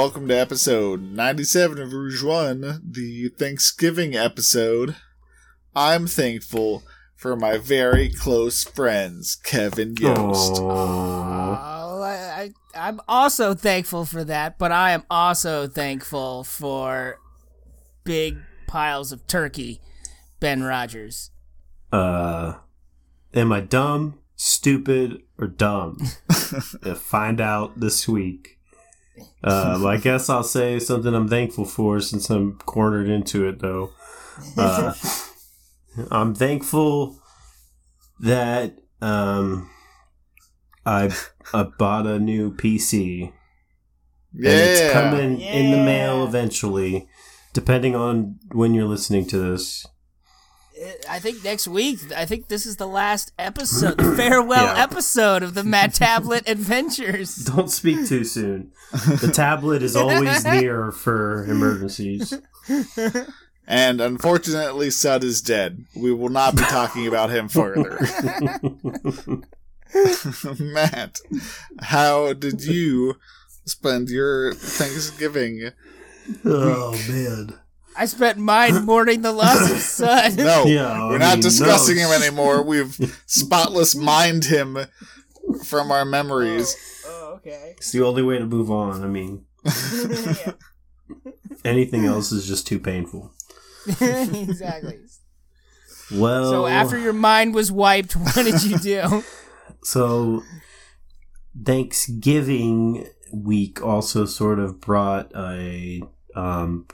and welcome to episode 97 of Rouge One, the Thanksgiving episode. I'm thankful for my very close friends, Kevin Yost. Oh, I, I, I'm also thankful for that, but I am also thankful for big piles of turkey, Ben Rogers. Uh, am I dumb, stupid, or dumb? Find out this week. Uh, well, I guess I'll say something I'm thankful for since I'm cornered into it, though. Uh, I'm thankful that um, I, I bought a new PC. Yeah. And it's coming in the mail eventually, depending on when you're listening to this. I think next week, I think this is the last episode, the farewell Yeah. episode of the Matt Tablet Adventures. Don't speak too soon. The tablet is always near for emergencies. And unfortunately, Sud is dead. We will not be talking about him further. Matt, how did you spend your Thanksgiving? oh man. I spent mine mourning the loss of son. No, Yeah, we're I not mean, discussing no. him anymore. We've spotless mined him from our memories. Oh, okay. It's the only way to move on. I mean, Yeah. anything else is just too painful. exactly. Well, So after your mind was wiped, what did you do? so Thanksgiving week also sort of brought a um,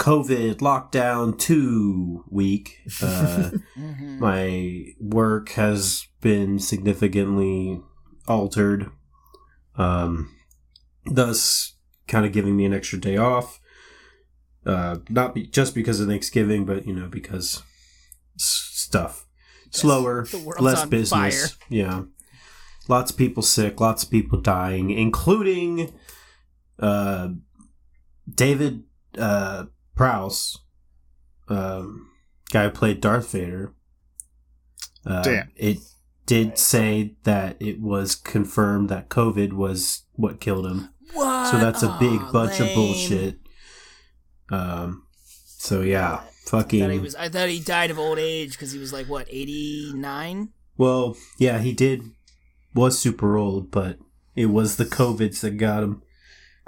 COVID lockdown two week. Uh, Mhm. my work has been significantly altered um thus kind of giving me an extra day off uh not be- just because of thanksgiving but you know because s- stuff slower less business fire. yeah lots of people sick lots of people dying including uh david uh prowse um guy who played darth vader uh, Damn. It did say that it was confirmed that COVID was what killed him. What? So that's a big Aw, bunch of bullshit. Um. So yeah, I fucking. thought he was. I thought he died of old age because he was like what, eighty nine? well, yeah, he did. Was super old, but it was the COVIDs that got him.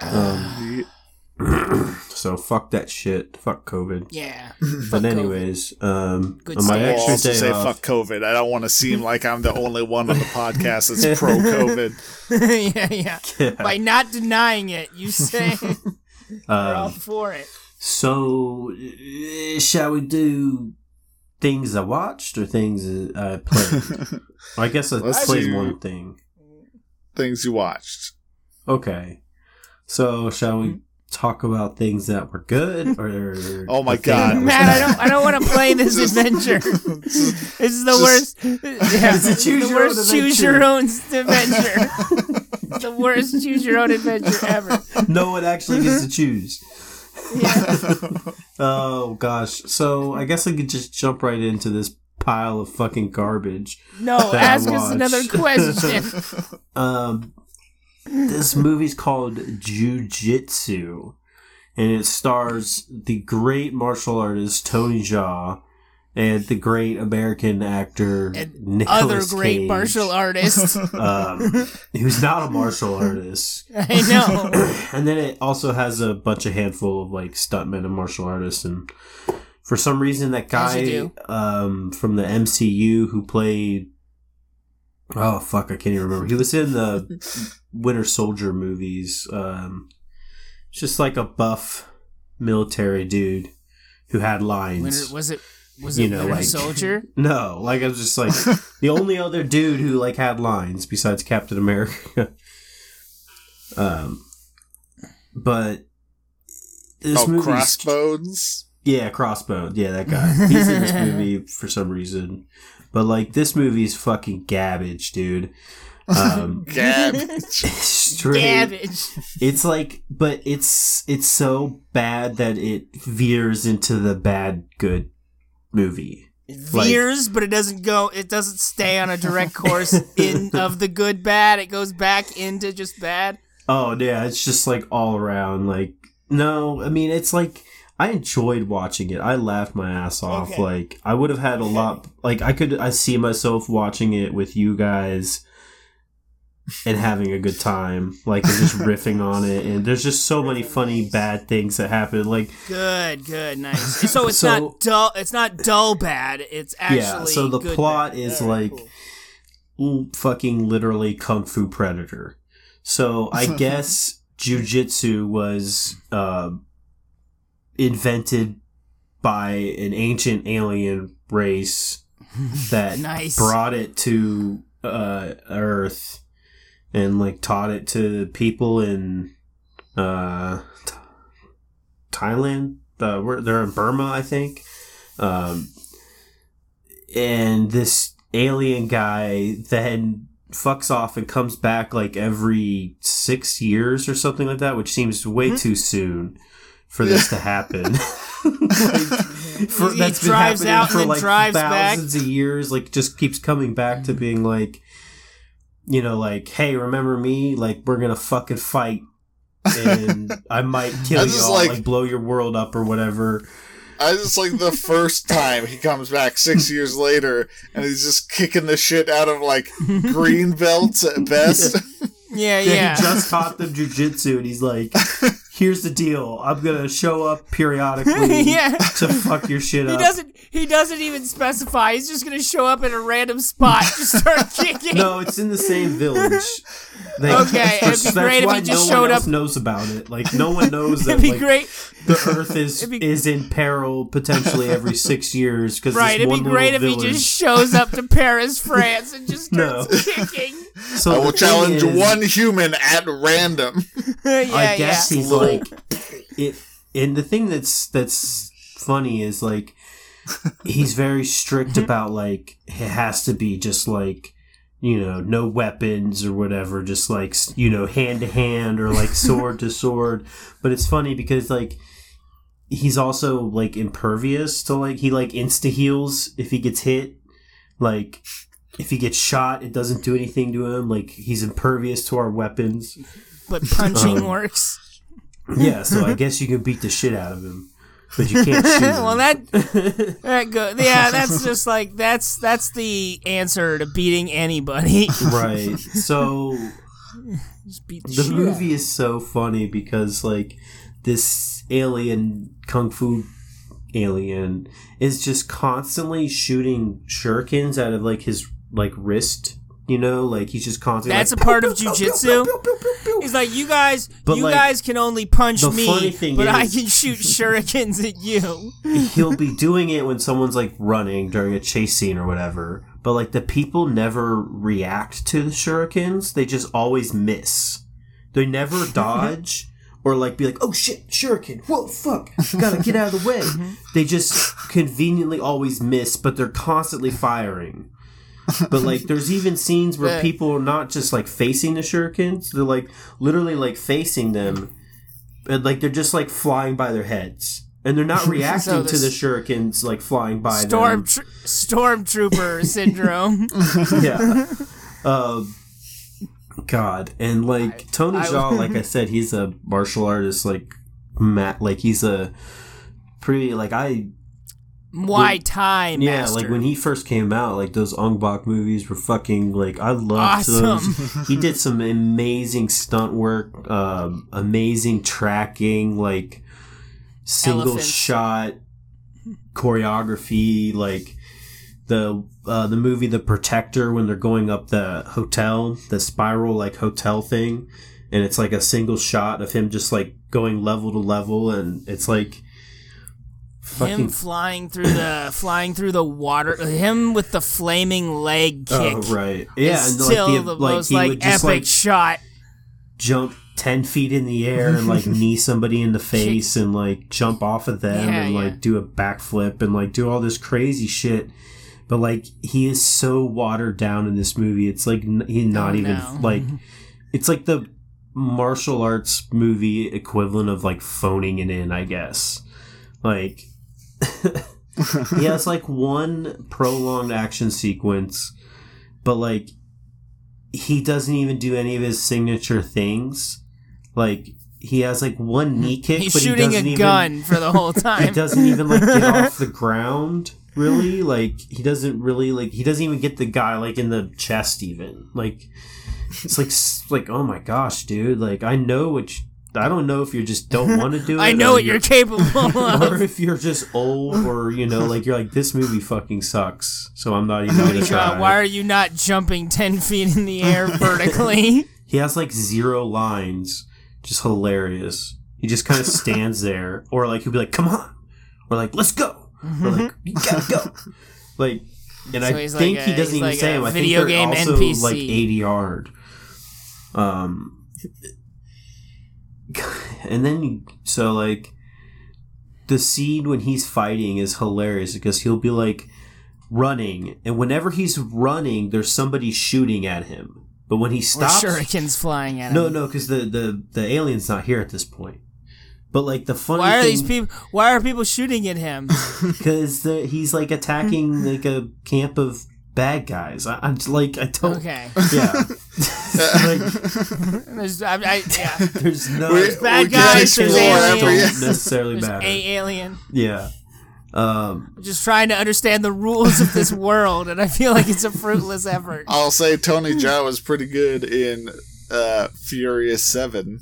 Um, so fuck that shit. Fuck COVID. Yeah. But COVID. anyways, um, Good on my save. I'll extra also day say off, fuck COVID. I don't want to seem like I'm the only one on the podcast that's pro COVID. yeah, yeah. Yeah. By not denying it, you say we're all Um, for it. So, uh, shall we do things I watched or things I played? I guess I Let's played do- one thing. Things you watched. Okay. So, shall we talk about things that were good or? Oh my God. that Man, I don't. I don't want to play this Just- adventure. This is the Just- worst. Yeah, It's a choose the your own worst choose your adventure. own adventure. the worst choose your own adventure ever. No one actually gets to choose. Yeah. Oh gosh. So I guess I could just jump right into this pile of fucking garbage. No, That ask us another question. Um, this movie's called Jujitsu, and it stars the great martial artist Tony Jaa and the great American actor And Nicolas Other great Cage, martial artist. um, who's not a martial artist. I know. and then it also has a bunch of handful of like stuntmen and martial artists and for some reason that guy um from the MCU who played oh fuck I can't even remember he was in the Winter Soldier movies um just like a buff military dude who had lines Winter, was it? Was You it know, Winter like- Soldier? no like I was just like the only other dude who like had lines besides Captain America. um, but this oh, movie's- Crossbones. yeah, Crossbones, yeah, that guy. He's in this movie for some reason, but like this movie's fucking garbage, dude. Um, Garbage. straight. Cabbage. It's like, but it's it's so bad that it veers into the bad good movie. It Like- veers, but it doesn't go. It doesn't stay on a direct course in of the good bad. It goes back into just bad. Oh yeah, it's just like all around. Like no, I mean it's like I enjoyed watching it. I laughed my ass off. Okay. Like I would have had a lot. Like I could. I see myself watching it with you guys and having a good time. Like and just riffing on it. And there's just so many funny bad things that happen. Like Good, good, nice. So it's So- not dull. It's not dull bad. It's actually yeah. So the good plot bad. is like cool. fucking literally kung fu predator. So I guess jujitsu was uh, invented by an ancient alien race that Nice. brought it to uh, Earth and like taught it to people in uh, Th- Thailand. Uh, where they're in Burma, I think. Um, and this alien guy then fucks off and comes back like every six years or something like that, which seems way too soon for this to happen. Like, for, He that's been drives happening out for and like drives back. thousands of years. Like, just keeps coming back to being like, you know, like, hey, remember me? Like, we're gonna fucking fight, and I might kill you all, like- like blow your world up or whatever. I just like the first time he comes back six years later and he's just kicking the shit out of like green belts at best. Yeah, Yeah, yeah. he just taught them jujitsu, and he's like, "Here's the deal: I'm gonna show up periodically yeah. to fuck your shit He up." doesn't. He doesn't even specify. He's just gonna show up in a random spot, just start kicking. No, it's in the same village. They, Okay, it'd be that's great if why he just no one showed else up- knows about it. Like no one knows that It'd be like, great. the Earth is be- is in peril potentially every six years because Right. It'd be great if little he just shows up to Paris, France, and just No. kicking. So I will challenge is- one human at random. yeah, I guess yeah. he's like it and the thing that's that's funny is like he's very strict about like it has to be just like you know no weapons or whatever just like you know hand to hand or like sword to sword. But it's funny because like he's also like impervious to like he like insta heals if he gets hit. Like if he gets shot it doesn't do anything to him. Like he's impervious to our weapons. But punching Um, works. Yeah, so I guess you can beat the shit out of him, but you can't shoot him. well, that that go. Yeah, that's just like that's that's the answer to beating anybody. right. So just beat the, the movie is so funny because like this alien kung fu alien is just constantly shooting shurikens out of like his like wrist. You know, like he's just constantly. That's a part of pew, jujitsu? He's like, you guys, But, you like, guys can only punch me, but I can shoot shurikens at you. he'll be doing it when someone's like running during a chase scene or whatever. But like the people never react to the shurikens; they just always miss. They never dodge or like be like, "Oh shit, shuriken! Whoa, fuck! Gotta get out of the way." They just conveniently always miss, but they're constantly firing. But like, there's even scenes where Yeah. people are not just like facing the shurikens; they're like literally like facing them, and like they're just like flying by their heads, and they're not reacting to the shurikens like flying by Storm them. tr- stormtrooper syndrome. yeah. Um, God, and like Tony I- Jaa, like I said, he's a martial artist. Like Matt, like he's a pretty like I Muay Thai yeah like when he first came out, like those Ong Bak movies were fucking like I loved Awesome. those. he did some amazing stunt work, um, amazing tracking, like single shot choreography, like the uh, the movie The Protector when they're going up the hotel, the spiral like hotel thing, and it's like a single shot of him just like going level to level, and it's like fucking him flying through the flying through the water. Him with the flaming leg oh, kick. Oh right, yeah, still like, the, the, like most like just epic like shot. jump ten feet in the air and like knee somebody in the face and like jump off of them Yeah, and yeah. like do a backflip and like do all this crazy shit. But like he is so watered down in this movie. It's like he's not Oh, even no. like it's like the martial arts movie equivalent of like phoning it in, I guess. Like he has like one prolonged action sequence, but like he doesn't even do any of his signature things. Like he has like one knee kick, He's but he shooting doesn't a even, gun for the whole time. He doesn't even like get off the ground. Really, like he doesn't really like he doesn't even get the guy like in the chest. Even like it's like like oh my gosh, dude! Like I know what you, I don't know if you just don't want to do it. I know what you're capable of. or if you're just old, or you know, like you're like this movie fucking sucks, so I'm not even gonna my try. God, why are you not jumping 10 feet in the air vertically? He has like zero lines, just hilarious. He just kind of stands there, or like he'll be like, "Come on," or like, "Let's go," or like, "You gotta go," like. And So I think like he doesn't even like say him. I think they're game also NPC. like eighty yard. Um, and then so like the scene when he's fighting is hilarious because he'll be like running, and whenever he's running, there's somebody shooting at him. But when he stops, Or shurikens flying at him. no, no, because the, the the alien's not here at this point. But like the funny Why are thing, these people? Why are people shooting at him? Because he's like attacking like a camp of bad guys. I, I'm just, like I don't. Okay, Yeah. like, there's, I, I, yeah. there's no We- bad we guys, there's explore aliens. every- don't necessarily There's matter. a alien. Yeah. Um. Just trying to understand the rules of this world, and I feel like it's a fruitless effort. I'll say Tony Jaa was pretty good in uh, Furious Seven.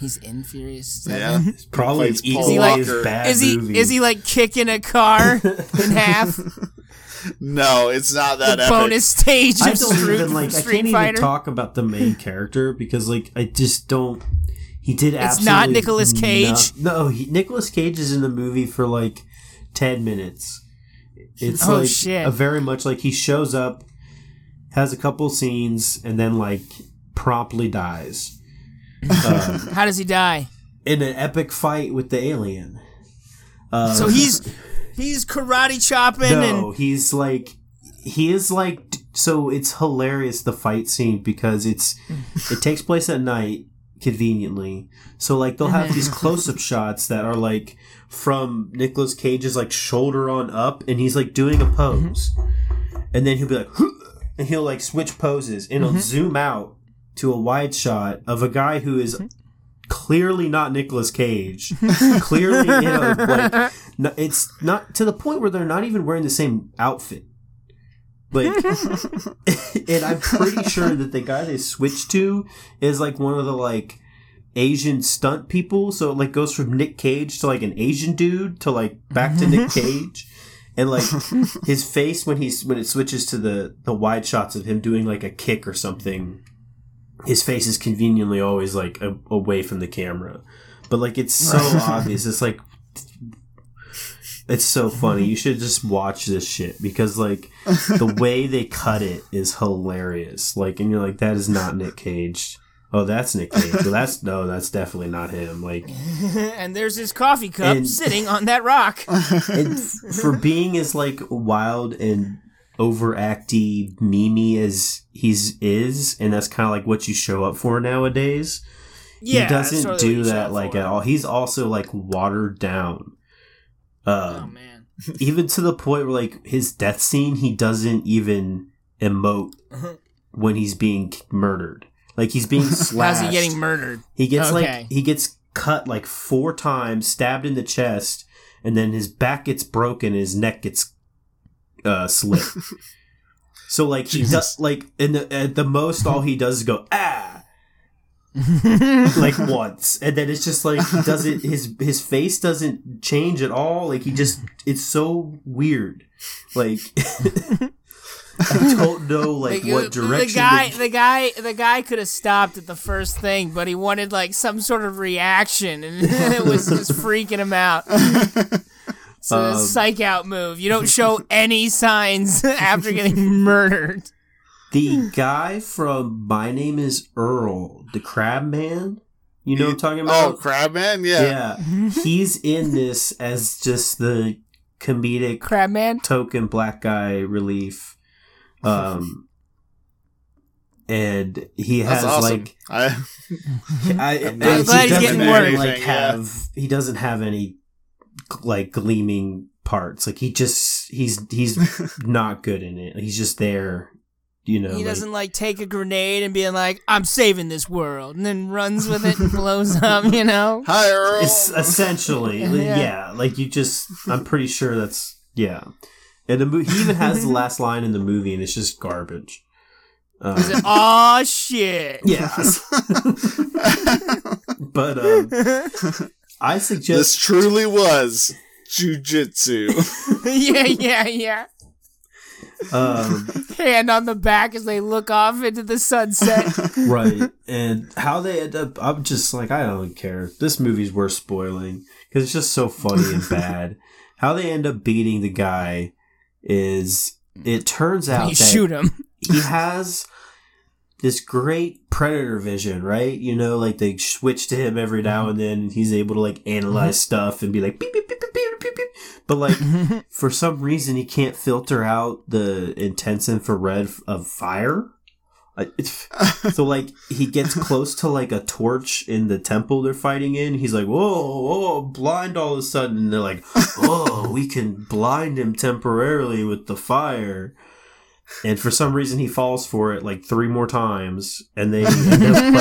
He's in Furious Seven. Yeah, Seven. Probably Fights Paul equally Walker. bad Is he movie. is he like kicking a car in half? No, it's not that the epic. bonus stage I of don't Street, even like. I can't Fighter. even talk about the main character because like I just don't. He did It's not Nicolas Cage? No, he, Nicolas Cage is in the movie for like ten minutes. It's Oh, like shit. a very much like he shows up, has a couple scenes, and then like promptly dies uh, How does he die? in an epic fight with the alien. Uh, So he's he's karate chopping no, and he's like he is like so it's hilarious the fight scene because it's it takes place at night conveniently. So like they'll have these close up shots that are like from Nicolas Cage's like shoulder on up and he's like doing a mm-hmm. pose. And then he'll be like and he'll like switch poses and he'll mm-hmm. zoom out to a wide shot of a guy who is mm-hmm. Clearly not Nicolas Cage. clearly, you know, like no, it's not to the point where they're not even wearing the same outfit. Like, and I'm pretty sure that the guy they switched to is like one of the like Asian stunt people. So it like goes from Nick Cage to like an Asian dude to like back to Nick Cage. And like his face when he's when it switches to the the wide shots of him doing like a kick or something, his face is conveniently always like a, away from the camera. But like it's so obvious. It's like it's so funny. You should just watch this shit because like the way they cut it is hilarious. Like and you're like that is not Nick Cage. Oh, that's Nick Cage. Well, that's no, that's definitely not him. Like and there's his coffee cup And- sitting on that rock. and f- for being as like wild and overacty mimi as he's is and that's kind of like what you show up for nowadays Yeah, he doesn't do that like for. at all he's also like watered down Oh um, man, even to the point where like his death scene he doesn't even emote when he's being murdered like he's being slashed how's he getting murdered? he gets Okay. like he gets cut like four times, stabbed in the chest, and then his back gets broken, his neck gets uh, slit. so like he does like in the at the most, all he does is go ah. like once, and then it's just like he doesn't. His his face doesn't change at all. Like he just, it's so weird. Like I don't know like Like, what uh, direction. The guy, to- the guy, the guy could have stopped at the first thing, but he wanted like some sort of reaction, and it was just freaking him out. It's a Um, psych out move. You don't show any signs after getting murdered. The guy from My Name is Earl, the Crab Man. You know what I'm talking about? Oh, about? Crabman, yeah. yeah. He's in this as just the comedic Crabman. token black guy relief. Um and he That's has awesome. like I, I, I'm I- not glad he's getting work. like Anything, yeah. have he doesn't have any like gleaming parts. Like he just he's he's not good in it. He's just there you know, He like- doesn't like take a grenade and being like, "I'm saving this world," and then runs with it and blows up. You know? Hi, Earl. It's essentially, Yeah. yeah. Like you just, I'm pretty sure that's yeah. And the mo- he even has the last line in the movie, and it's just garbage. Um, He's like, "Oh shit!" yes, but um, I suggest this truly was jujitsu. yeah, yeah, yeah. um, Hand on the back as they look off into the sunset. right, and how they end up. I'm just like, I don't care. This movie's worth spoiling because it's just so funny and bad. How they end up beating the guy is it turns out you that shoot him. he has this great predator vision, right? You know, like they switch to him every mm-hmm. now and then, and he's able to like analyze mm-hmm. stuff and be like beep beep beep beep beep beep. beep. But like for some reason, he can't filter out the intense infrared of fire. So like he gets close to like a torch in the temple they're fighting in. He's like, whoa, whoa, blind all of a sudden. And they're like, oh, we can blind him temporarily with the fire. And for some reason, he falls for it like three more times, and they end up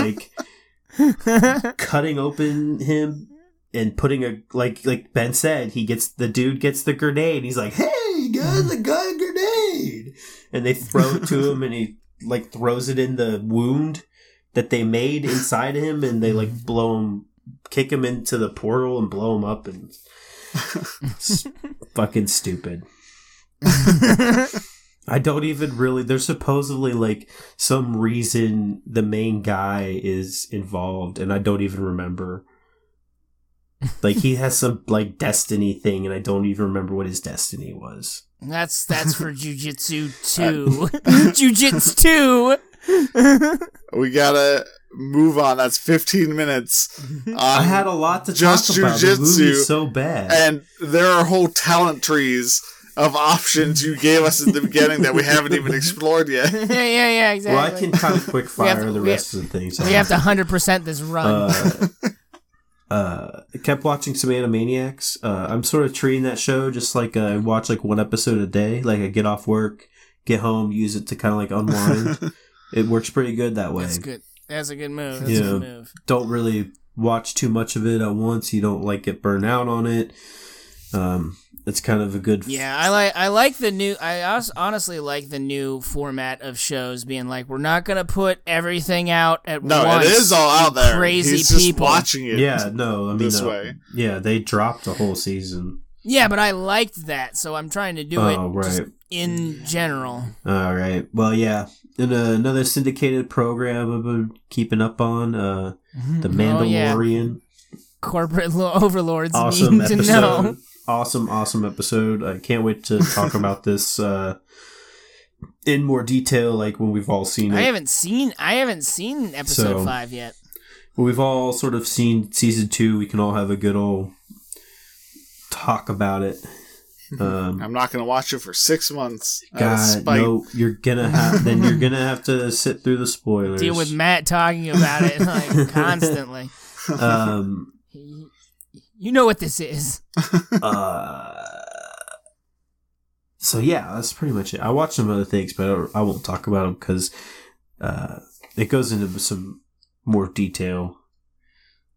like cutting open him and putting a like like Ben said, he gets the dude gets the grenade. He's like, "Hey, guys, I got a grenade!" And they throw it to him, and he like throws it in the wound that they made inside him, and they like blow him, kick him into the portal, and blow him up, and it's fucking stupid. I don't even really. There's supposedly like some reason the main guy is involved, and I don't even remember. Like he has some like destiny thing, and I don't even remember what his destiny was. That's that's for jujitsu two. jujitsu two. we gotta move on. That's 15 minutes. Um, I had a lot to just talk about. The jujitsu, movie's so bad. and there are whole talent trees of options you gave us at the beginning that we haven't even explored yet. yeah, yeah, yeah, exactly. well, I can kind of quick fire to- the we rest of the things. we have to hundred percent this run. uh, uh, kept watching some Animaniacs. Uh, I'm sort of treating that show just like I watch like one episode a day. Like I get off work, get home, use it to kind of like unwind. it works pretty good that way. That's good. That's a good move. That's Yeah. a good move. Don't really watch too much of it at once. You don't like get burned out on it. Um, it's kind of a good. Yeah, I like I like the new. I honestly like the new format of shows being like we're not gonna put everything out at No, once. it is all out there. Crazy He's just people. watching it. Yeah, no, I mean, This uh, way. yeah, they dropped a whole season. Yeah, but I liked that, so I'm trying to do Oh, it just right. in general. All right. Well, yeah. In another syndicated program I've been keeping up on, uh, The Oh, yeah. Mandalorian. Corporate lo- overlords Awesome need to episode. know. Awesome, awesome episode. I can't wait to talk about this uh, in more detail, like when we've all seen it. I haven't seen I haven't seen episode So- five yet. when we've all sort of seen season two, we can all have a good old talk about it. Um, I'm not gonna watch it for six months. out of God, spite. no, you're gonna have. then you're gonna have to sit through the spoilers. Deal with Matt talking about it like constantly. um, You know what this is. uh, so yeah, that's pretty much it. I watched some other things, but I, I won't talk about them because uh, it goes into some more detail.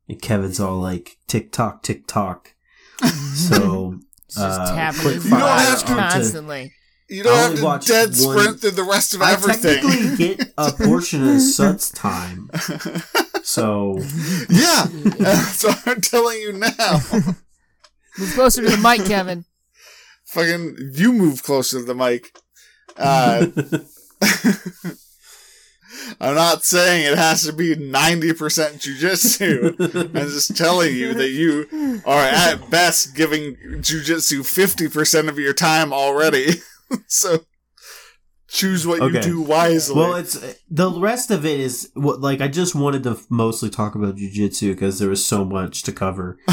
And Kevin's all like tick tock, tick tock. So It's just Uh, tapping You don't have to- constantly. You don't I have to dead one- sprint through the rest of I everything. technically get a portion of Sut's time. So yeah, that's what I'm telling you now. Move closer to the mic, Kevin. Fucking, you move closer to the mic. Uh, I'm not saying it has to be 90% jujitsu. I'm just telling you that you are at best giving jujitsu 50% of your time already. so choose what you do wisely. Well, it's the rest of it is what like I just wanted to mostly talk about jujitsu because there was so much to cover.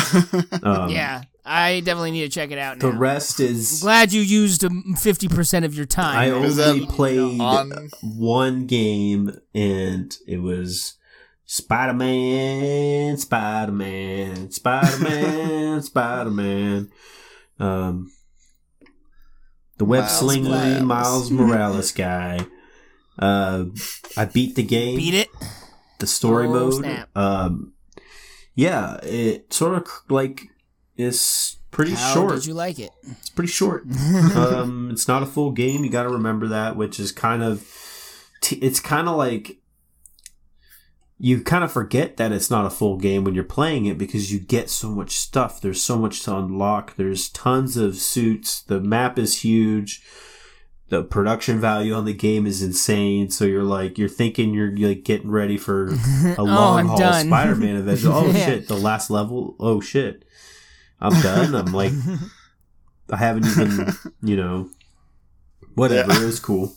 Um, yeah, I definitely need to check it out now. The rest is Glad you used um, fifty percent of your time. I Is only that played on- one game and it was Spider Man, Spider Man, Spider Man, Spider Man. Um, the web Miles slinging Morales. Miles Morales guy. Uh, I beat the game. Beat it. the story Oh, mode. snap. Um, yeah, it sort of like is pretty How short. did you like it? It's pretty short. um, it's not a full game. You got to remember that, which is kind of t- it's kind of like you kind of forget that it's not a full game when you're playing it because you get so much stuff. There's so much to unlock. There's tons of suits. The map is huge. The production value on the game is insane. So you're like you're thinking you're like getting ready for a Oh, long I'm haul done. Spider-Man adventure. Oh Yeah. shit, the last level. Oh shit. I'm done. I'm like I haven't even, you know, whatever. Yeah. It was cool.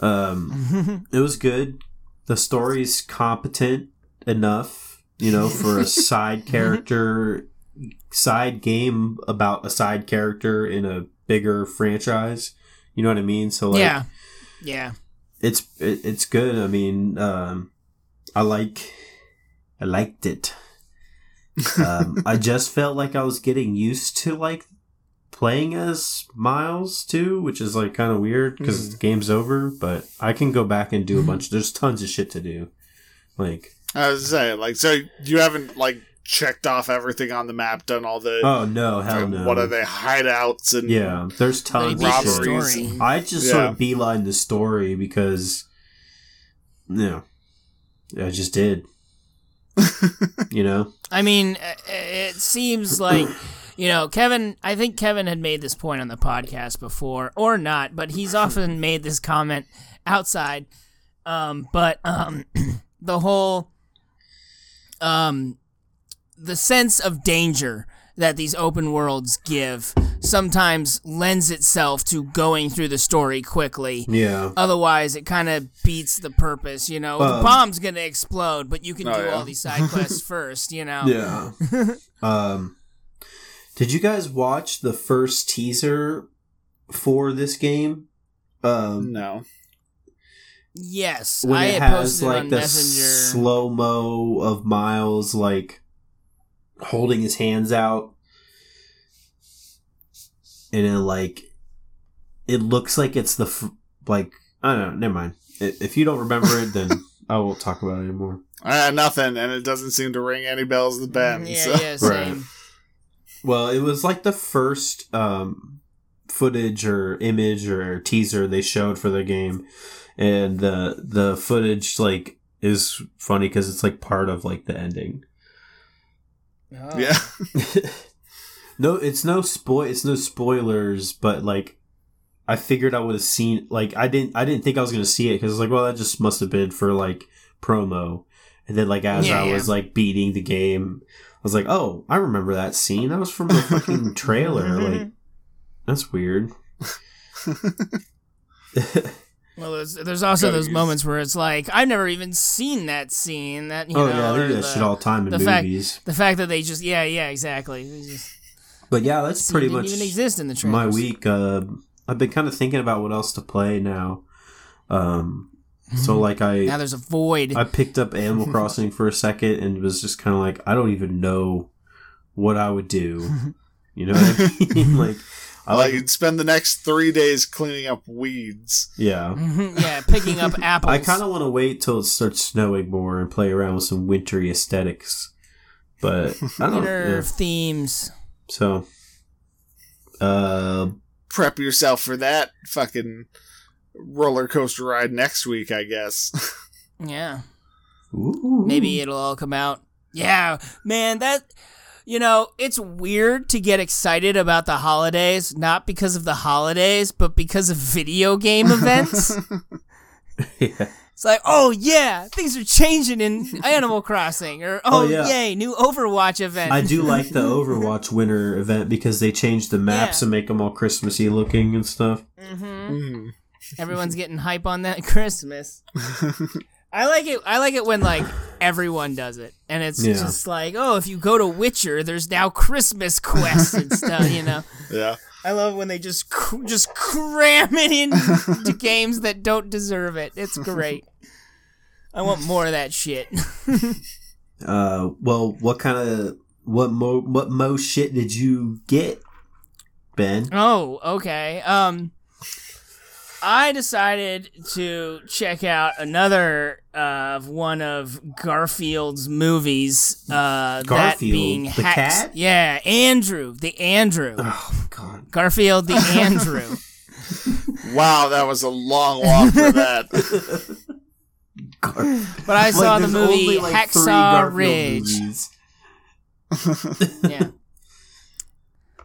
Um, it was good. The story's competent enough, you know, for a side character, side game about a side character in a bigger franchise. You know what I mean? So like, yeah. Yeah. it's it, it's good. I mean, um, I like, I liked it. Um, I just felt like I was getting used to like playing as Miles too, which is like kind of weird because the game's over. But I can go back and do a bunch. There's tons of shit to do. Like, I was saying, like, so you haven't like checked off everything on the map, done all the oh no, hell no. what are they hideouts and Yeah, there's tons of beat shit. robberies. story. and- I just sort of beeline the story because, you know, I just did. you know, I mean, uh, it seems like you know Kevin. I think Kevin had made this point on the podcast before, or not, but he's often made this comment outside. Um, but um, the whole um, the sense of danger that these open worlds give sometimes lends itself to going through the story quickly. yeah. Otherwise, it kind of beats the purpose. You know, the Um, bomb's gonna explode, but you can Oh, do yeah. all these side quests first. You know. Yeah. um, did you guys watch the first teaser for this game? Um, no. Yes, when I it has posted like the Messenger. slow mo of Miles like holding his hands out, and it like it looks like it's the f- like I don't know. Never mind. If you don't remember it, then I won't talk about it anymore. I had nothing, and it doesn't seem to ring any bells with Ben. yeah, so. yeah, same. Well, it was like the first um, footage or image or teaser they showed for the game, and the the footage like is funny because it's like part of like the ending. Oh. Yeah. no, it's no spoil. It's no spoilers, but like I figured I would have seen. Like I didn't. I didn't think I was gonna see it because like, well, that just must have been for like promo. And then like as Yeah, I yeah. was like beating the game, I was like, oh, I remember that scene. That was from the fucking trailer. Like that's weird. Well, there's, there's also Gotta those use- moments where it's like I've never even seen that scene. That you oh know, yeah, they do that the, shit all the time in the fact- movies. the fact that they just yeah yeah exactly. Just, but yeah, that's pretty didn't much even exist in the trailers. my week. Uh, I've been kind of thinking about what else to play now. Um, so like I Now there's a void. I picked up Animal Crossing for a second and was just kind of like, I don't even know what I would do. You know what I mean? like, I like like, spend the next three days cleaning up weeds. yeah. Mhm, yeah, picking up apples. I kind of want to wait till it starts snowing more and play around with some wintry aesthetics. But I don't winter yeah. themes. So, uh, Prep yourself for that fucking roller coaster ride next week, I guess. Yeah. ooh. Maybe it'll all come out. Yeah, man, that you know, it's weird to get excited about the holidays, not because of the holidays, but because of video game events. yeah. it's like, oh yeah, things are changing in Animal Crossing, or oh, Oh, yeah. yay, new Overwatch event. I do like the Overwatch winter event because they changed the maps Yeah. and make them all Christmassy looking and stuff. hmm Mm. Everyone's getting hype on that Christmas. I like it. I like it when like everyone does it, and it's Yeah. just like, oh, if you go to Witcher, there's now Christmas quests and stuff. You know, Yeah. I love when they just cr- just cram it into games that don't deserve it. It's great. I want more of that shit. Uh, well, what kind of what mo what mo shit did you get, Ben? oh, okay. Um, I decided to check out another uh, one of Garfield's movies. Uh, that Garfield, being the Hax- cat? Yeah, Andrew, the Andrew. Oh God. Garfield, the Andrew. Wow, that was a long walk for that. But I saw the movie only, like, Hacksaw Garfield Ridge. Yeah.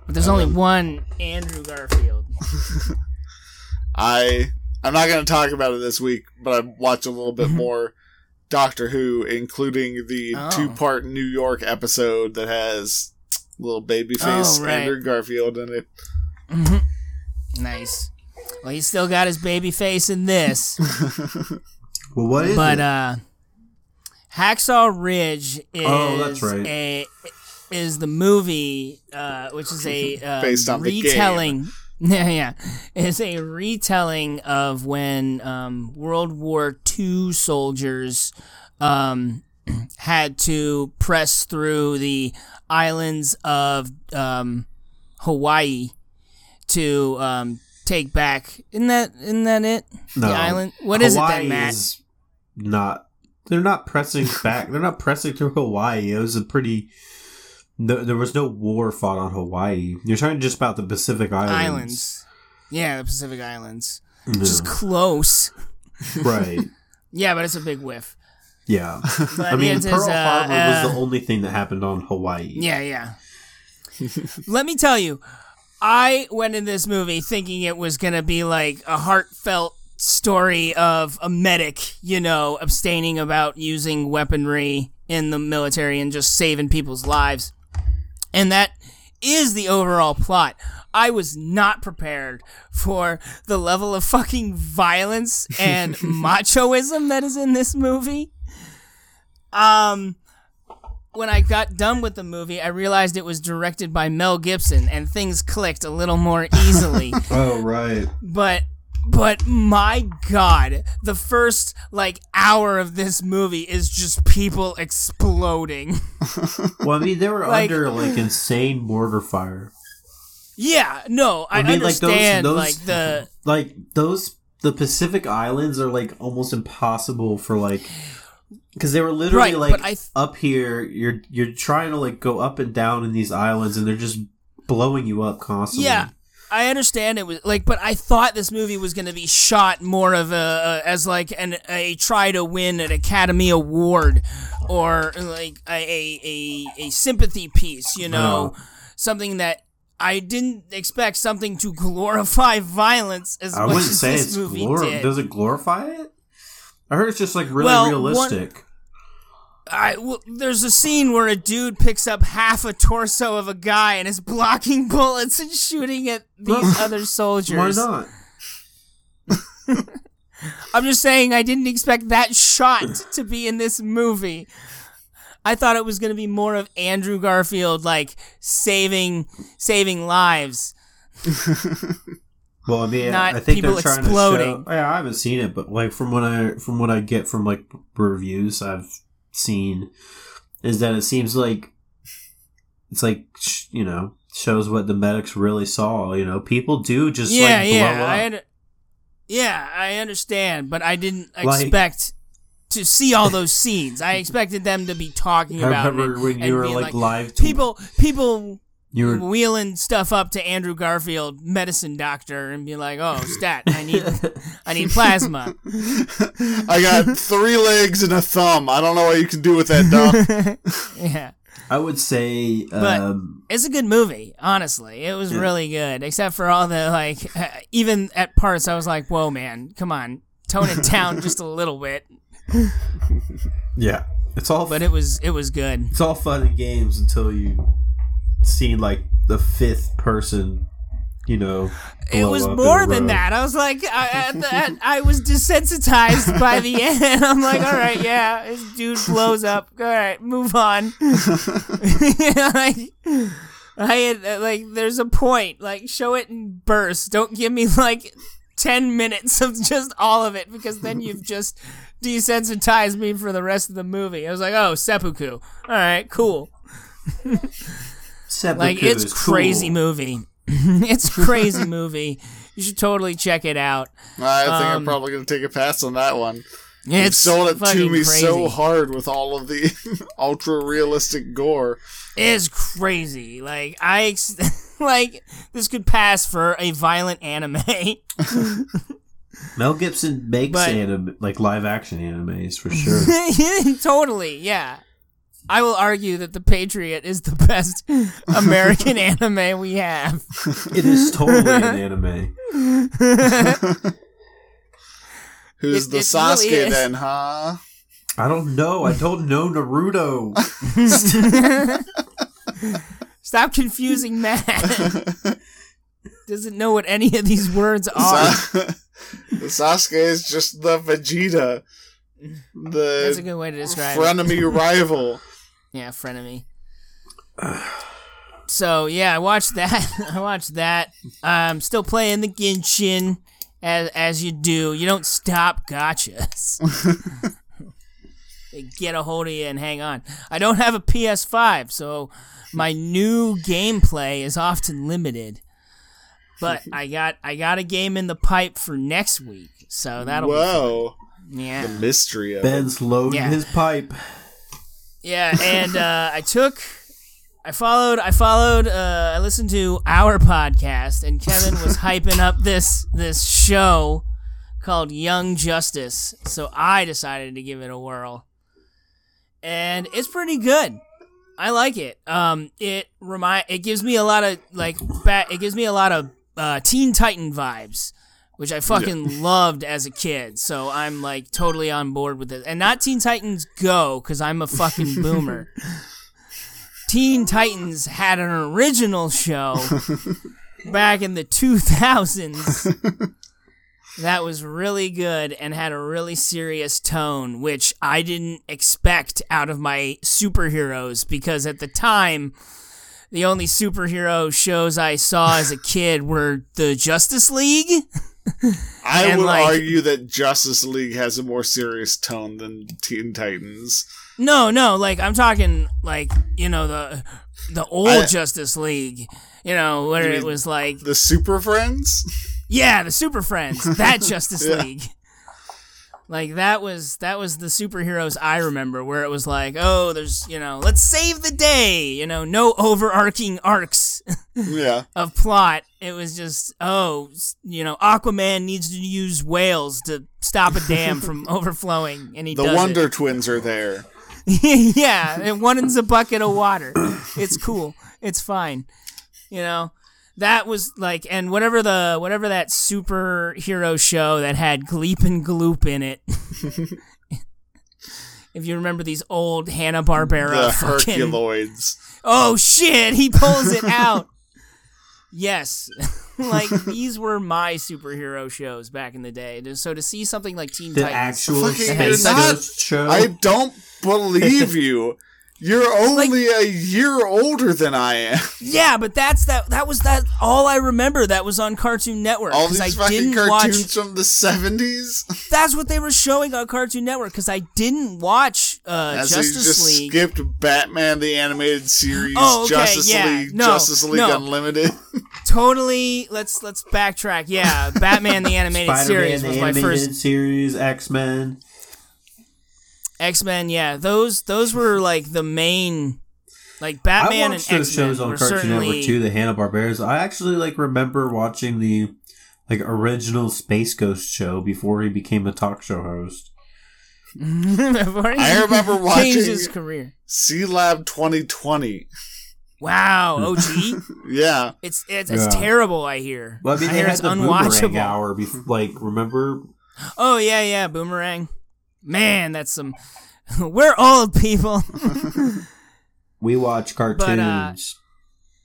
But there's only one Andrew Garfield. I I'm not going to talk about it this week, but I watched a little bit more Doctor Who, including the Oh. two part New York episode that has little baby face Oh, right. Andrew Garfield in it. Nice. Well, he's still got his baby face in this. Well, what is but it? uh Hacksaw Ridge is Oh, that's right. a is the movie uh which is a uh, Based on the game. retelling yeah yeah is a retelling of when um World War II soldiers um had to press through the islands of um Hawaii to um take back isn't that isn't that it no. the island what is it Hawaii then Matt is not. They're not pressing back. they're not pressing through Hawaii. It was a pretty. There was no war fought on Hawaii. You're talking just about the Pacific Islands. Islands. Yeah, the Pacific Islands. Yeah. Which is close. right. Yeah, but it's a big whiff. Yeah. But I mean, Pearl uh, Harbor was the uh, only thing that happened on Hawaii. Yeah, yeah. Let me tell you, I went in this movie thinking it was going to be like a heartfelt story of a medic, you know, abstaining about using weaponry in the military and just saving people's lives. And that is the overall plot. I was not prepared for the level of fucking violence and machoism that is in this movie. Um, when I got done with the movie, I realized it was directed by Mel Gibson, and things clicked a little more easily. Oh, right. but but my god, the first like hour of this movie is just people exploding. Well, I mean, they were Like- under like insane mortar fire. yeah, no, I, I mean, like, those- those- like the Like those, the Pacific Islands are like almost impossible for like, because they were literally Right, like I th- up here. You're you're trying to like go up and down in these islands, and they're just blowing you up constantly. Yeah, I understand it was like, but I thought this movie was going to be shot more of a, a as like an a try to win an Academy Award or like a a, a, a sympathy piece, you know, something that. I didn't expect something to glorify violence as I much as say this movie glor- did. Does it glorify it? I heard it's just like really Well, one- realistic. I, well, there's a scene where a dude picks up half a torso of a guy and is blocking bullets and shooting at these other soldiers. Why not? I'm just saying I didn't expect that shot to be in this movie. I thought it was going to be more of Andrew Garfield like saving saving lives. Well, I mean, Not I think people they're trying exploding. to show. Yeah, I haven't seen it, but like from what I from what I get from like reviews I've seen, is that it seems like it's like you know shows what the medics really saw. You know, people do just yeah, like yeah. I had, yeah, I understand, but I didn't Like- expect to see all those scenes. I expected them to be talking I about remember it when you and were being like, live. people people you were wheeling stuff up to Andrew Garfield, medicine doctor, and be like, "Oh, stat, I need, I need plasma." I got three legs and a thumb. I don't know what you can do with that, dog. yeah, I would say, But- um, it's a good movie. Honestly, it was Yeah. really good, except for all the like. Even at parts, I was like, "Whoa, man, come on, tone it down just a little bit." yeah, it's all But it was, it was good. it's all fun and games until you see like the fifth person, you know. It was more than row. that. I was like, I, at, I was desensitized by the end. I'm like, all right, yeah, this dude blows up. All right, move on. like, I had uh, like, there's a point. Like, show it in bursts. Don't give me like ten minutes of just all of it because then you've just desensitized me for the rest of the movie. I was like, oh, seppuku. All right, cool. Seppuku Like, it's crazy cool. movie. it's crazy movie. You should totally check it out. I think I'm Um, probably gonna take a pass on that one. You've It's sold it to me crazy. so hard with all of the ultra realistic gore. It's crazy. Like I ex- like this could pass for a violent anime. Mel Gibson makes But- anim- like live action animes for sure. totally, yeah. I will argue that The Patriot is the best American anime we have. it is totally an anime. Who's It- the it Sasuke really is. then, huh? I don't know. I don't know Naruto. Stop confusing Matt. Doesn't know what any of these words are. Sa- the Sasuke is just the Vegeta, That's a the good way to describe it. frenemy rival. Yeah, frenemy. So yeah, I watched that. I watched that. I'm still playing the Genshin, as as you do. You don't stop gachas. they get a hold of you and hang on. I don't have a PS5, so my new gameplay is often limited. But I got I got a game in the pipe for next week, so that'll Whoa, be yeah. the mystery of it. Ben's loading Yeah. his pipe. Yeah, and uh, I took, I followed, I followed, uh, I listened to our podcast, and Kevin was hyping up this this show called Young Justice, so I decided to give it a whirl, and it's pretty good. I like it. Um, it remind it gives me a lot of like bat. It gives me a lot of uh, Teen Titan vibes, which I fucking loved as a kid. So I'm like totally on board with it. And not Teen Titans Go, because I'm a fucking boomer. Teen Titans had an original show back in the 2000s that was really good and had a really serious tone, which I didn't expect out of my superheroes because at the time, the only superhero shows I saw as a kid were the Justice League. I and, would like- argue that Justice League has a more serious tone than Teen Titans. No, no, like I'm talking like you know the the old I- Justice League, you know where You it was like The Super Friends? yeah the Super Friends that Justice Yeah. League. Like that was that was the superheroes I remember where it was like oh there's you know let's save the day you know no overarching arcs Yeah. of plot it was just oh you know Aquaman needs to use whales to stop a dam from overflowing and he The does it. Wonder Twins are there. yeah, and one is a bucket of water. It's cool. It's fine. You know, that was like, and whatever the whatever that superhero show that had Gleep and Gloop in it. if you remember these old Hanna Barbera The fucking. Herculoids. Oh shit! He pulls it out. yes, like these were my superhero shows back in the day. So to see something like Teen The Titans, actual Fucking- Space Ghost show. I don't believe you. You're only a year older than I am. Yeah, but that's that. That was that. All I remember that was on Cartoon Network All because I these fucking didn't cartoons watch. from the 70s. That's what they were showing on Cartoon Network because I didn't watch uh, As you just League. skipped Batman the Animated Series, Oh, okay, Justice yeah. League, No, Justice League no. Unlimited. Totally. Let's let's backtrack. Yeah, Batman the animated Spider-Man, series the was my animated first. series, X Men. X Men. Yeah, those those were like the main. Like I Batman watched and X Men shows on Cartoon certainly. Network too. The Hanna Barbera's. I actually like remember watching the like original Space Ghost show before he became a talk show host. Before he I remember watching his career. Sea Lab 2020. Wow, OG. Yeah. It's it's, it's Yeah. terrible. I hear. Well, I mean, I they hear had it's the boomerang unwatchable. hour. Before, like, remember? Oh yeah, yeah, boomerang. Man, that's some. We're old people. We watch cartoons.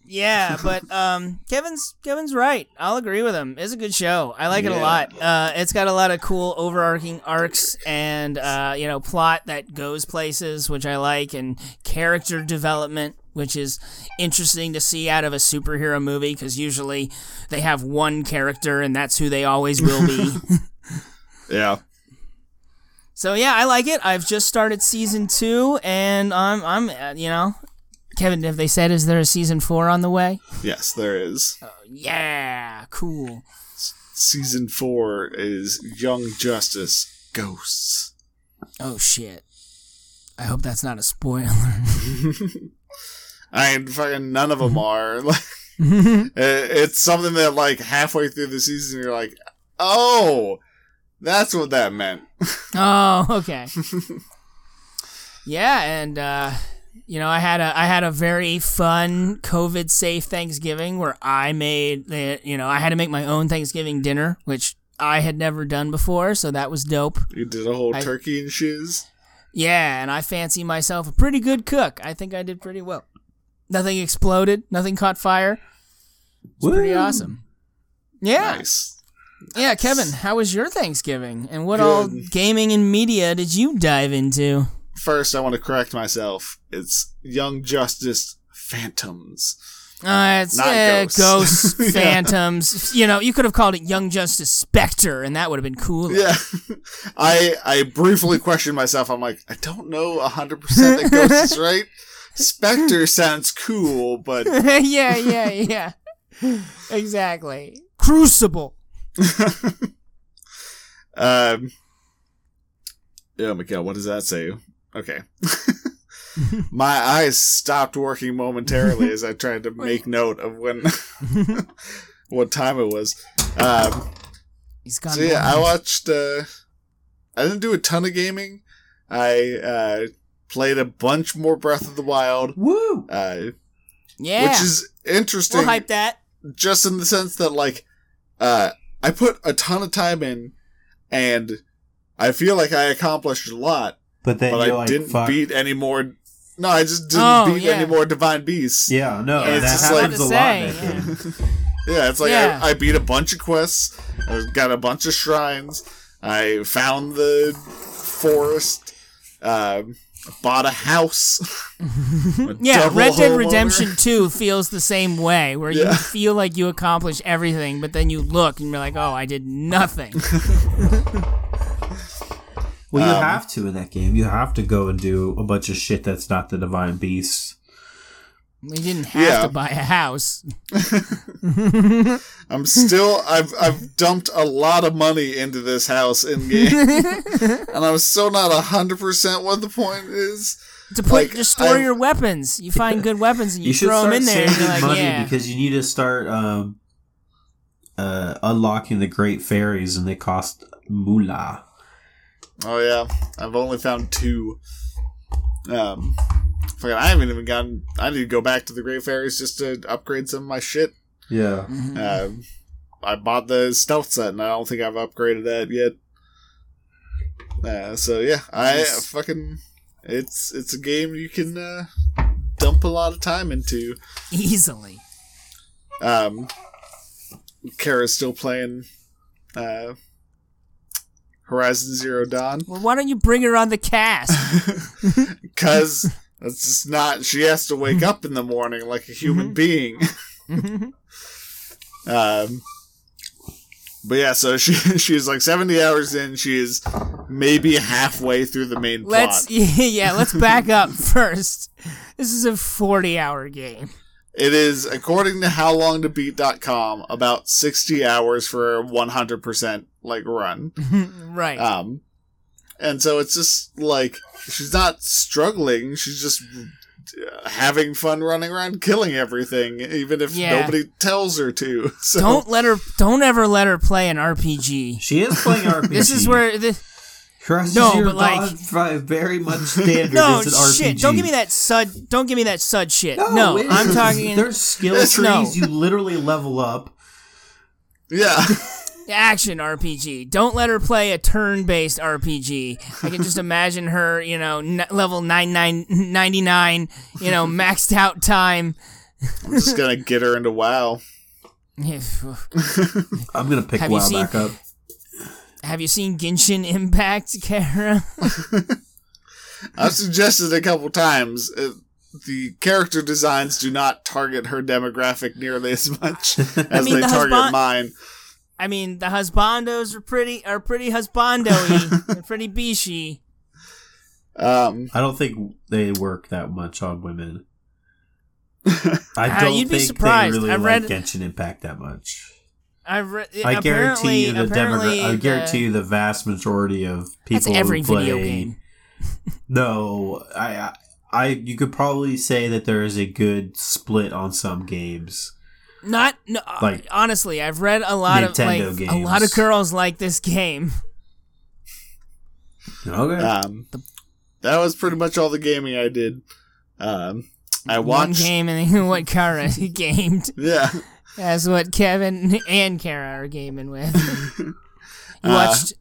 yeah, but um, Kevin's Kevin's right. I'll agree with him. It's a good show. I like it a lot. Uh, it's got a lot of cool overarching arcs and uh, you know, plot that goes places, which I like, and character development, which is interesting to see out of a superhero movie because usually they have one character and that's who they always will be. Yeah. So yeah, I like it. I've just started season two, and I'm I'm uh, you know Kevin, have they said is there a season four on the way? Yes, there is. Yeah, cool. Season four is Young Justice Ghosts. Oh shit. I hope that's not a spoiler. I mean, fucking none of them are. Like, it's something that, like, halfway through the season, you're like, oh, that's what that meant. Oh, okay. yeah, and uh, you know, I had a I had a very fun COVID safe Thanksgiving where I made the you know I had to make my own Thanksgiving dinner, which I had never done before, so that was dope. You did a whole I- turkey and shiz. Yeah, and I fancy myself a pretty good cook. I think I did pretty well. Nothing exploded, nothing caught fire. It's pretty awesome. Yeah. Nice. Yeah, Kevin, how was your Thanksgiving? And what all gaming and media did you dive into? First, I want to correct myself. It's Young Justice Phantoms. Uh, it's uh, ghosts. ghosts, Yeah. phantoms. You know, you could have called it Young Justice Spectre, and that would have been cool. Yeah, I I briefly questioned myself. I'm like, I don't know hundred percent that Ghost is right. Spectre sounds cool, but yeah, yeah, yeah. exactly. Crucible. um, oh my god, what does that say? Okay, my eyes stopped working momentarily as I tried to make note of when what time it was. Um, He's gone. so yeah, I watched. Uh, I didn't do a ton of gaming. I uh, played a bunch more Breath of the Wild, Woo! uh, yeah. which is interesting. we'll hype that. just in the sense that like uh I put a ton of time in and I feel like I accomplished a lot, But then but I like, didn't fuck. beat any more No, I just didn't Oh, beat yeah. any more divine beasts. Yeah, no, Yeah, it's that just like- happens a lot Say, in that yeah. game. Yeah, it's like Yeah. I, I beat a bunch of quests, I got a bunch of shrines, I found the forest, um bought a house. a Yeah, Red Dead homeowner. Redemption 2 feels the same way, where Yeah. you feel like you accomplish everything, but then you look and you're like, oh, I did nothing. Well, you Um, have to in that game. You have to go and do a bunch of shit that's not the divine beast. We didn't have Yeah. to buy a house. I'm still I've I've dumped a lot of money into this house in game. and I'm still not hundred percent what the point is. To put, Like, just store I've- your weapons. You find good weapons and you, You should throw them in there, saving like, money yeah. because you need to start um, uh, unlocking the great fairies, and they cost moolah. Oh yeah, I've only found two. Um, fucking, I haven't even gotten. I need to go back to the Great Fairies just to upgrade some of my shit. Yeah. Um, I bought the stealth set, and I don't think I've upgraded that yet. Uh, so yeah, I Nice. fucking. It's it's a game you can uh, dump a lot of time into. Easily. Um, Kara's still playing. Uh, Horizon Zero Dawn. Well, why don't you bring her on the cast? Because that's just not. She has to wake up in the morning like a human being. um, but yeah, so she she's like seventy hours in. She is maybe halfway through the main let's plot. yeah, let's back up first. This is a 40-hour game. It is according to HowLongToBeat.com about sixty hours for a one hundred percent like run. right. Um, and so it's just like she's not struggling; she's just uh, having fun running around, killing everything, even if Yeah. nobody tells her to. So don't let her don't ever let her play an RPG. She is playing RPG. This is where the, Horizon No, Zero but, like- very much standard No as an RPG. shit! Don't give me that sud. Don't give me that sud shit. No, No, I'm is. talking There's skill trees. no. You literally level up. yeah, action RPG. Don't let her play a turn-based RPG. I can just imagine her, you know, n- level 99, 99, you know, maxed out time. I'm just gonna get her into WoW. I'm gonna pick Have WoW seen- back up. Have you seen Genshin Impact, Kara? I've suggested a couple times. Uh, the character designs do not target her demographic nearly as much as mean, they the target husband- mine. I mean, the husbandos are pretty are pretty husbando-y. They're pretty bishy. Um, I don't think they work that much on women. I Ah, don't you'd be think surprised. they really I've like read- Genshin Impact that much. I've re- I guarantee you the apparently demogra- I the- guarantee you the vast majority of people that's every who play, video game. No, I, I, I, you could probably say that there is a good split on some games. Not no, Like, honestly, I've read a lot Nintendo of like a lot of games. girls like this game. Okay. Um, that was pretty much all the gaming I did. Um, I One watched. game and what Kara gamed. Yeah. That's what Kevin and Kara are gaming with. You Uh, watched?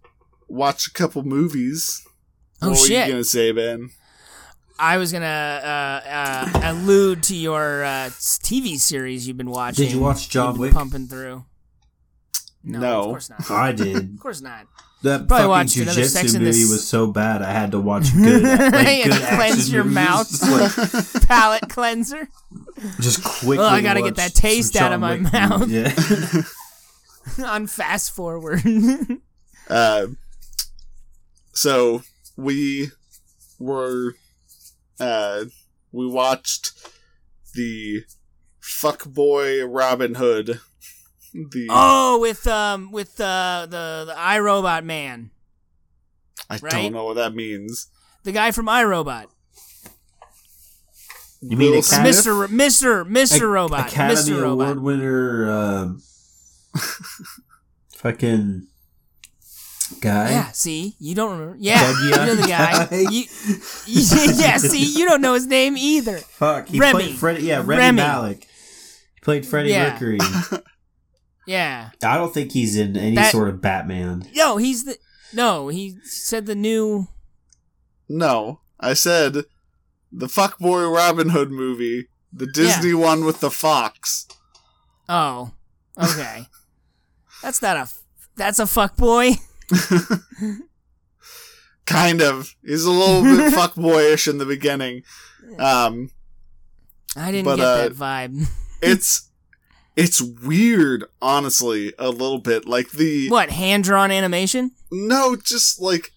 Watched a couple movies. oh what were you gonna say, Ben? I was gonna uh, uh, allude to your uh, TV series you've been watching. Did you watch John You've Wick? Pumping through. No, No. of course not. I did. Of course not. That Probably fucking another Sex jujitsu movie S- was so bad I had to watch good, like, Yeah, good cleanse action your movies. mouth. Like, Palate cleanser. just quickly. Oh, I gotta get that taste out of my Wick mouth. movies. Yeah. on fast forward. Uh, so we were, uh, we watched the fuckboy Robin Hood. The oh, with um, with uh, the the iRobot man, I right? don't know what that means. the guy from iRobot, You mean Will Mister Mister Mister Robot, Academy Mister Award Robot. winner, um, fucking guy. Yeah, see, you don't remember. Yeah, Dougie you know the guy. guy. You, yeah, see, you don't know his name either. Fuck, he Rami. played Freddie. Yeah, Rami, Rami. Malek. He played Freddie Yeah. Mercury. Yeah, I don't think he's in any That- sort of Batman. no, he's the no. He said the new. No, I said the fuckboy Robin Hood movie, the Disney one with the fox. Oh, okay. that's not a. That's a fuck boy. Kind of. He's a little bit fuckboyish in the beginning. Um, I didn't But, get uh, that vibe. it's it's weird, honestly, a little bit. Like the What hand drawn animation? no, just like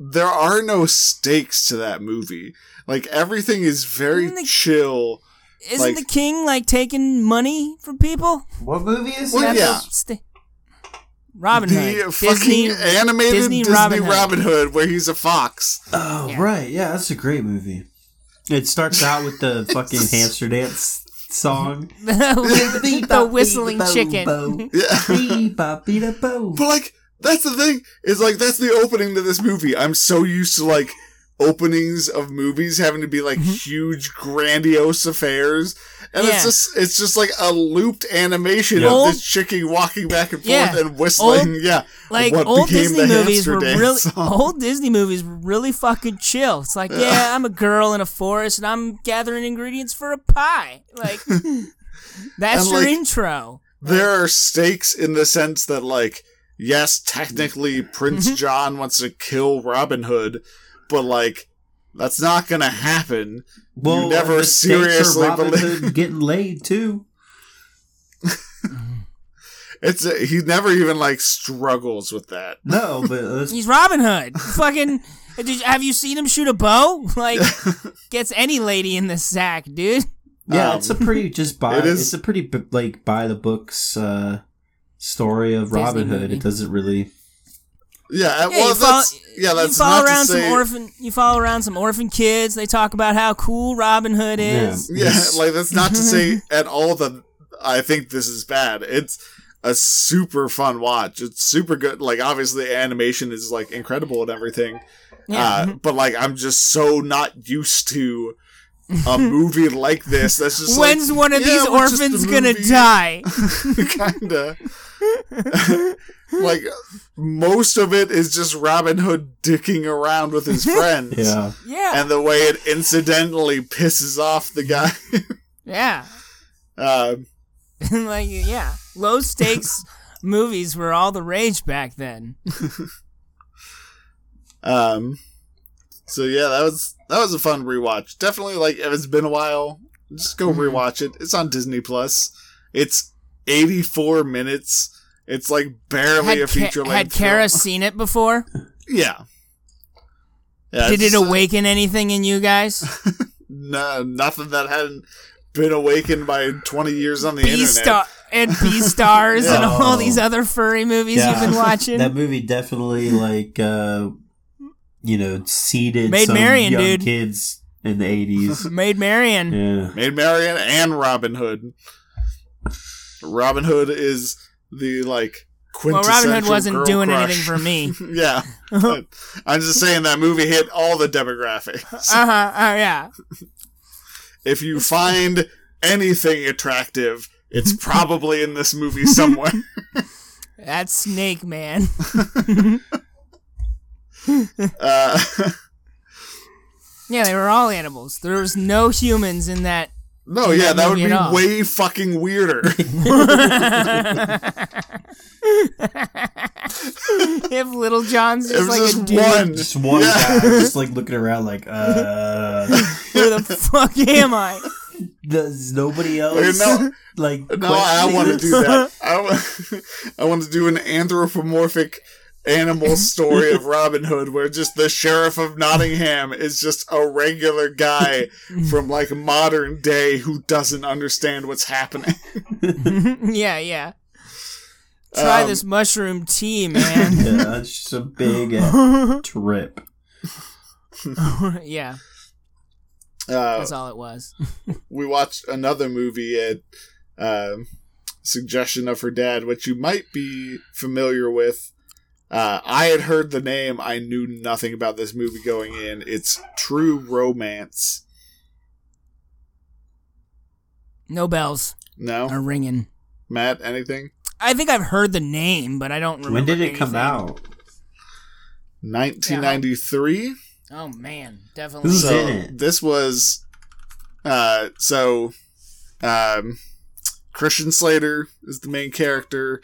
there are no stakes to that movie. Like everything is very the- chill. Isn't Like- the king like taking money from people? What movie is Well, That's yeah. a sta- Robin the Hood. fucking animated Disney Disney, Robin Robin, Hood. Hood. where he's a fox. Oh, Yeah. right. Yeah, that's a great movie. It starts out with the fucking hamster dance song. the, the whistling chicken. Yeah. But like that's the thing is like that's the opening to this movie. I'm so used to like openings of movies having to be like huge grandiose affairs and Yeah. it's just it's just like a looped animation Yeah. of Old- this chicken walking back and forth Yeah. and whistling Old- yeah Like old Disney movies were really song. old Disney movies were really fucking chill. It's like, yeah, I'm a girl in a forest and I'm gathering ingredients for a pie. Like that's And, your like, intro. there are stakes in the sense that like yes technically prince Mm-hmm. john wants to kill robin hood but like that's not gonna happen Well, never the stakes are seriously Robin believe- Hood getting laid too. it's he never even like struggles with that No, but uh, He's Robin Hood. Fucking. Did you, have you seen him shoot a bow? Like, gets any lady in the sack, dude. yeah, Um, it's a pretty just by it is- it's a pretty like by the books uh, story of Disney Robin Hood. movie. It doesn't really. Yeah Yeah, well you follow, that's yeah that's you follow not around to say some orphan. You follow around some orphan kids. They talk about how cool Robin Hood is. yeah Yes. like that's not to say at all that i think this is bad it's a super fun watch it's super good like obviously the animation is like incredible and everything Yeah. Uh, but like I'm just so not used to a movie like this. That's just When's like, one of yeah, these we're just a orphans gonna die? Kinda. like most of it is just Robin Hood dicking around with his friends. Yeah, Yeah. And the way it incidentally pisses off the guy. yeah. um, like, yeah. Low stakes movies were all the rage back then. um, so yeah, that was that was a fun rewatch. Definitely, like if it's been a while, just go rewatch it. It's on Disney Plus. It's 84 minutes. It's like barely Had, a feature length. had Kara film. seen it before? Yeah. Yeah, Did it just, uh, awaken anything in you guys? no, nothing that hadn't been awakened by 20 years on the B internet. and B stars and all these other furry movies you've been watching. That movie definitely like uh you know seeded Made some Marian, young dude. kids in the eighties. Maid Marian. yeah. Maid Marian and Robin Hood. Robin Hood is the like Well, Robin Hood wasn't doing crush. anything for me. yeah, I'm just saying that movie hit all the demographics. Uh huh. Oh yeah. if you find anything attractive, it's probably in this movie somewhere. That's Snake Man. Uh, yeah, they were all animals. There was no humans in that. No, In yeah, that that would be at way fucking weirder. if Little John's just like just a dude, one. Just one Yeah. guy just like looking around like uh where the fuck am I? does nobody else no, like no, I want to this? do that. I, wa- I want to do an anthropomorphic animal story of Robin Hood where just the sheriff of Nottingham is just a regular guy from like modern day who doesn't understand what's happening. yeah, yeah. Try Um, this mushroom tea, man. Yeah, that's just a big uh, trip. yeah, Uh, that's all it was. we watched another movie at um suggestion of her dad, which you might be familiar with. Uh, I had heard the name. I knew nothing about this movie going in. It's True Romance. No bells No, are ringing. Matt, anything? I think I've heard the name, but I don't remember. When did it come out? 1993. Oh man, definitely. Who's So in it? this was, uh, so, um, Christian Slater is the main character.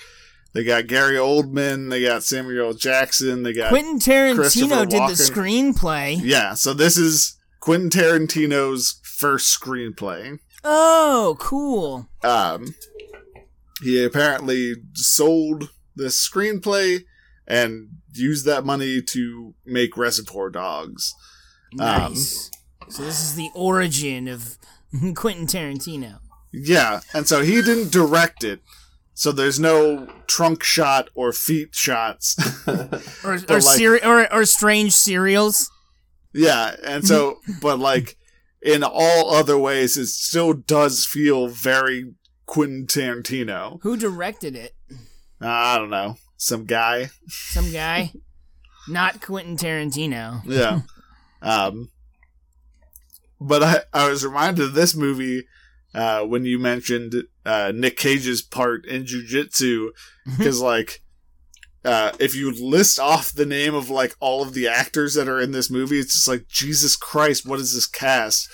They got Gary Oldman. They got Samuel Jackson. They got Quentin Tarantino did the screenplay. Yeah, so this is Quentin Tarantino's first screenplay. Oh, cool. Um, he apparently sold this screenplay and used that money to make Reservoir Dogs. Um, Nice. so this is the origin of Quentin Tarantino. Yeah, and so he didn't direct it. So there's no trunk shot or feet shots. Or or, like- seri- or or strange serials. yeah, and so but like in all other ways it still does feel very Quentin Tarantino. Who directed it? I don't know, some guy. Some guy. Not Quentin Tarantino. Yeah. um, but I, I was reminded of this movie uh, when you mentioned uh, Nick Cage's part in jujitsu, because like. Uh, if you list off the name of like all of the actors that are in this movie, it's just like Jesus Christ, what is this cast?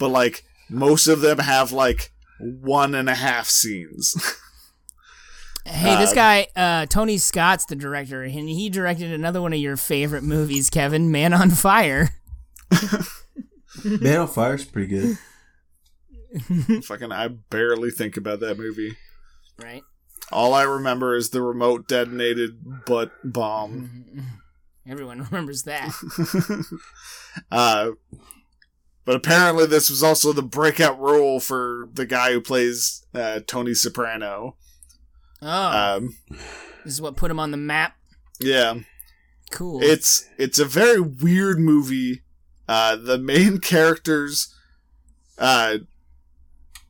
But like most of them have like one and a half scenes. Hey, this Uh, guy, uh, Tony Scott's the director, and he directed another one of your favorite movies, Kevin, Man on Fire. Man on Fire's pretty good. Fucking, I barely think about that movie. Right? All I remember is the remote detonated butt bomb. Everyone remembers that. uh, but apparently, this was also the breakout role for the guy who plays uh, Tony Soprano. Oh, Um, this is what put him on the map. yeah, Cool. it's it's a very weird movie. Uh, the main characters, uh,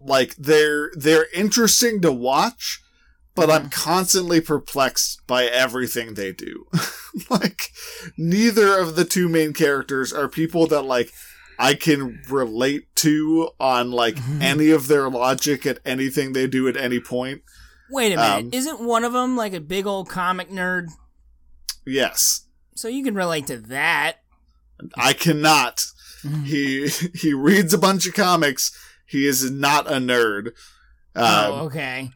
like they're they're interesting to watch, but I'm mm-hmm. constantly perplexed by everything they do. like neither of the two main characters are people that like I can relate to on like mm-hmm. any of their logic at anything they do at any point. Wait a minute. um, Isn't one of them like a big old comic nerd? Yes, So you can relate to that. I cannot. Mm-hmm. He he reads a bunch of comics. He is not a nerd. oh, Um, okay.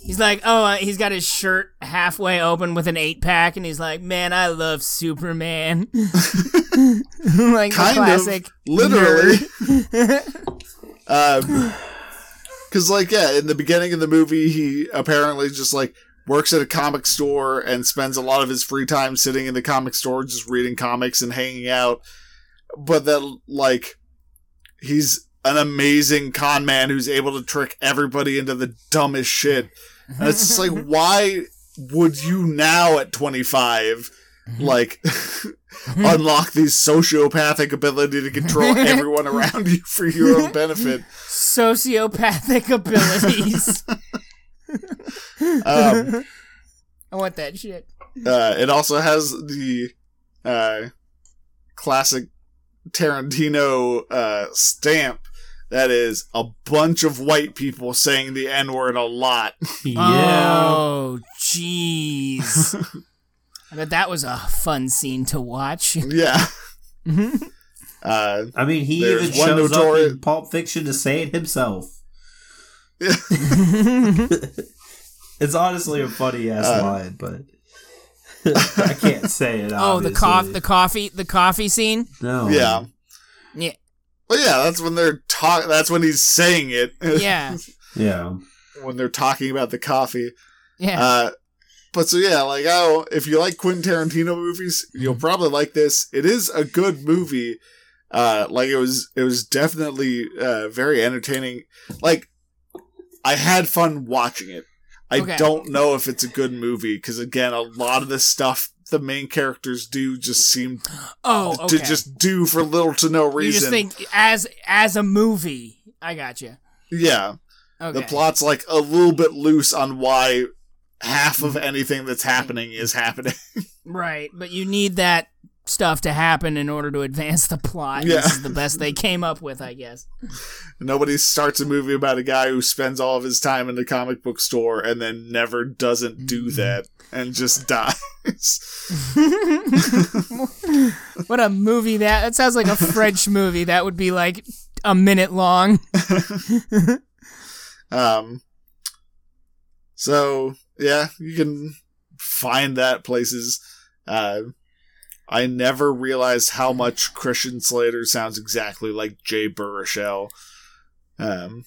He's like, oh, uh, he's got his shirt halfway open with an eight pack, and he's like, man, I love Superman. like the kind classic. of literally. Um, because like yeah, in the beginning of the movie, he apparently just like works at a comic store and spends a lot of his free time sitting in the comic store just reading comics and hanging out. But then like he's an amazing con man who's able to trick everybody into the dumbest shit. And it's just like, why would you now at 25 like unlock these sociopathic ability to control everyone around you for your own benefit? Sociopathic abilities. Um, I want that shit. uh, it also has the uh, classic Tarantino uh, stamp that is a bunch of white people saying the N word a lot. Yeah. Oh, jeez. I bet that was a fun scene to watch. yeah. Uh, I mean, he There's even one shows notori- up in Pulp Fiction to say it himself. Yeah. it's honestly a funny ass Uh, line, but I can't say it. oh, the obviously. coffee, the coffee, the coffee scene. no, yeah. Yeah, Well, yeah, that's when they're talk. That's when he's saying it. yeah, yeah. when they're talking about the coffee. yeah. Uh, but so yeah, like oh, if you like Quentin Tarantino movies, you'll probably like this. It is a good movie. Uh, like it was, it was definitely uh very entertaining. Like I had fun watching it. I Okay. don't know if it's a good movie because again, a lot of the stuff the main characters do just seem oh, okay. to just do for little to no you reason. just think as as a movie. I got you. yeah, Okay. the plot's like a little bit loose on why half of anything that's happening is happening. Right, but you need that stuff to happen in order to advance the plot. Yeah. This is the best they came up with, I guess. Nobody starts a movie about a guy who spends all of his time in the comic book store and then never doesn't do that and just dies. What a movie that that sounds like a French movie that would be like a minute long. um so yeah, you can find that places. Uh I never realized how much Christian Slater sounds exactly like Jay Baruchel. Um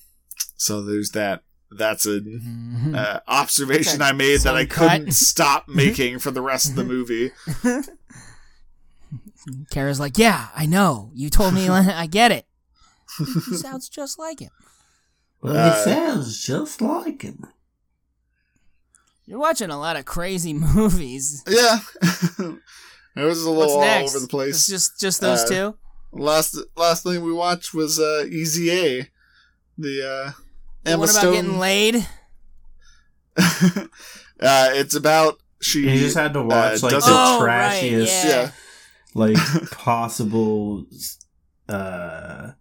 so there's that that's an uh, observation Okay, I made that I cut. couldn't stop making for the rest of the movie. Kara's like, "Yeah, I know. You told me. I get it." He sounds just like him. Well, Uh, it sounds just like him. You're watching a lot of crazy movies. Yeah. It was a little all over the place. It's just just those Uh, two. Last last thing we watched was uh Easy A. The uh Emma what about Stone getting laid? uh it's about she You just had to watch uh, like the Oh, trashiest, yeah. yeah. like possible uh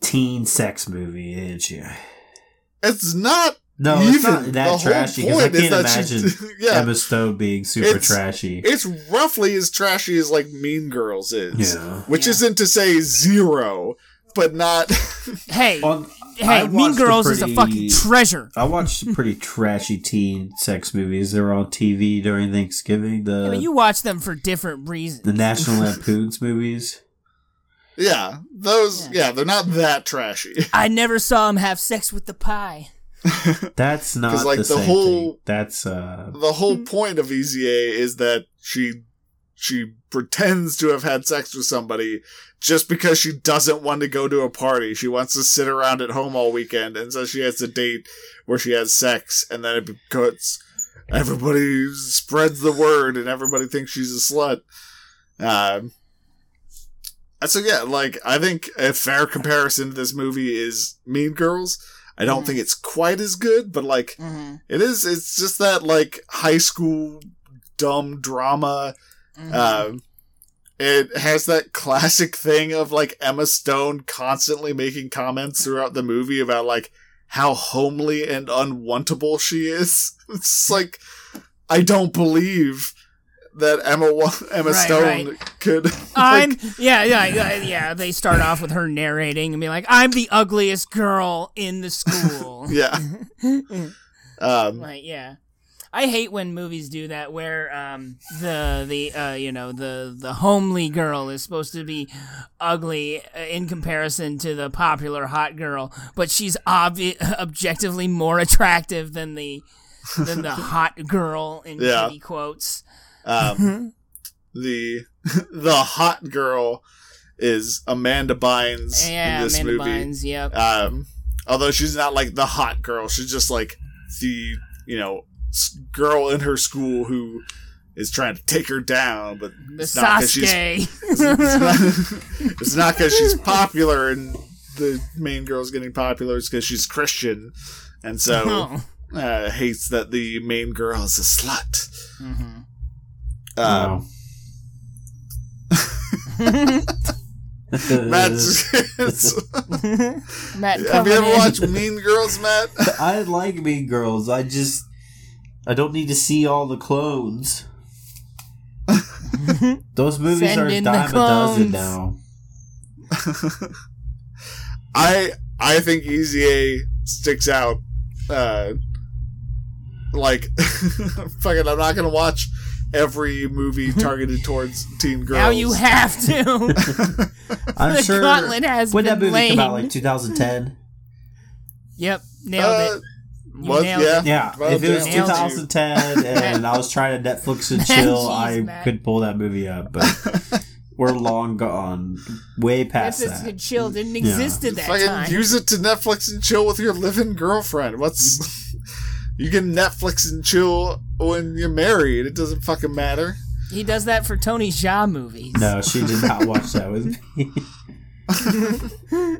teen sex movie, didn't you? It's not No, even it's not that trashy because I can't that she- imagine yeah. Emma Stone being super It's- trashy. It's roughly as trashy as like Mean Girls is. Yeah. Which Yeah. isn't to say zero, but not Hey, On- hey, Mean watched a Girls is a fucking treasure. I watched some pretty trashy teen sex movies. They were on TV during Thanksgiving. Yeah, The but you watch them for different reasons. the National Lampoon's movies. Yeah. Those yeah, they're not that trashy. I never saw him have sex with the pie. That's not like, the, the whole- thing. That's uh the whole point of Easy A is that she she pretends to have had sex with somebody just because she doesn't want to go to a party. She wants to sit around at home all weekend, and so she has a date where she has sex, and then it becomes everybody spreads the word, and everybody thinks she's a slut. Um, so yeah, like I think a fair comparison to this movie is Mean Girls. I don't Mhm. think it's quite as good, but like Mm-hmm. it is. It's just that like high school dumb drama. Um, it has that classic thing of like Emma Stone constantly making comments throughout the movie about like how homely and unwantable she is. It's like I don't believe that Emma Emma Right, Stone right. could. I'm yeah, yeah, yeah, yeah. They start off with her narrating and be like, "I'm the ugliest girl in the school." yeah. Um, like yeah. I hate when movies do that, where um, the the uh, you know the the homely girl is supposed to be ugly uh, in comparison to the popular hot girl, but she's obvi- objectively more attractive than the than the hot girl in Yeah. quotes. Um, the the hot girl is Amanda Bynes Yeah, in this Amanda movie. Bynes. Yep. Um, although she's not like the hot girl, she's just like the you know girl in her school who is trying to take her down, but The it's not 'cause she's it's not because she's popular and the main girl's getting popular. It's because she's Christian, and so Oh. uh, hates that the main girl is a slut. Mhm. Um, Wow. Matt's, Matt have you ever in. watched Mean Girls, Matt? I like Mean Girls. I just I don't need to see all the clones. Those movies Send are a dime a dozen now. I I think Easy A sticks out. Uh, like, fucking, I'm not gonna watch every movie targeted towards teen girls. Now you have to. I'm the sure. gauntlet has when that been movie come out, like 2010. Yep, nailed Uh, it. You what? nailed Yeah. it. Yeah, Well, if it was nailed you. 2010 and I was trying to Netflix and chill, Jeez, I Matt. could pull that movie up. But we're long gone, way past Netflix that. and chill didn't exist at that fucking time. use it to Netflix and chill with your living girlfriend. What's you can Netflix and chill when you're married. It doesn't fucking matter. He does that for Tony Jaa movies. No, she did not watch that with me.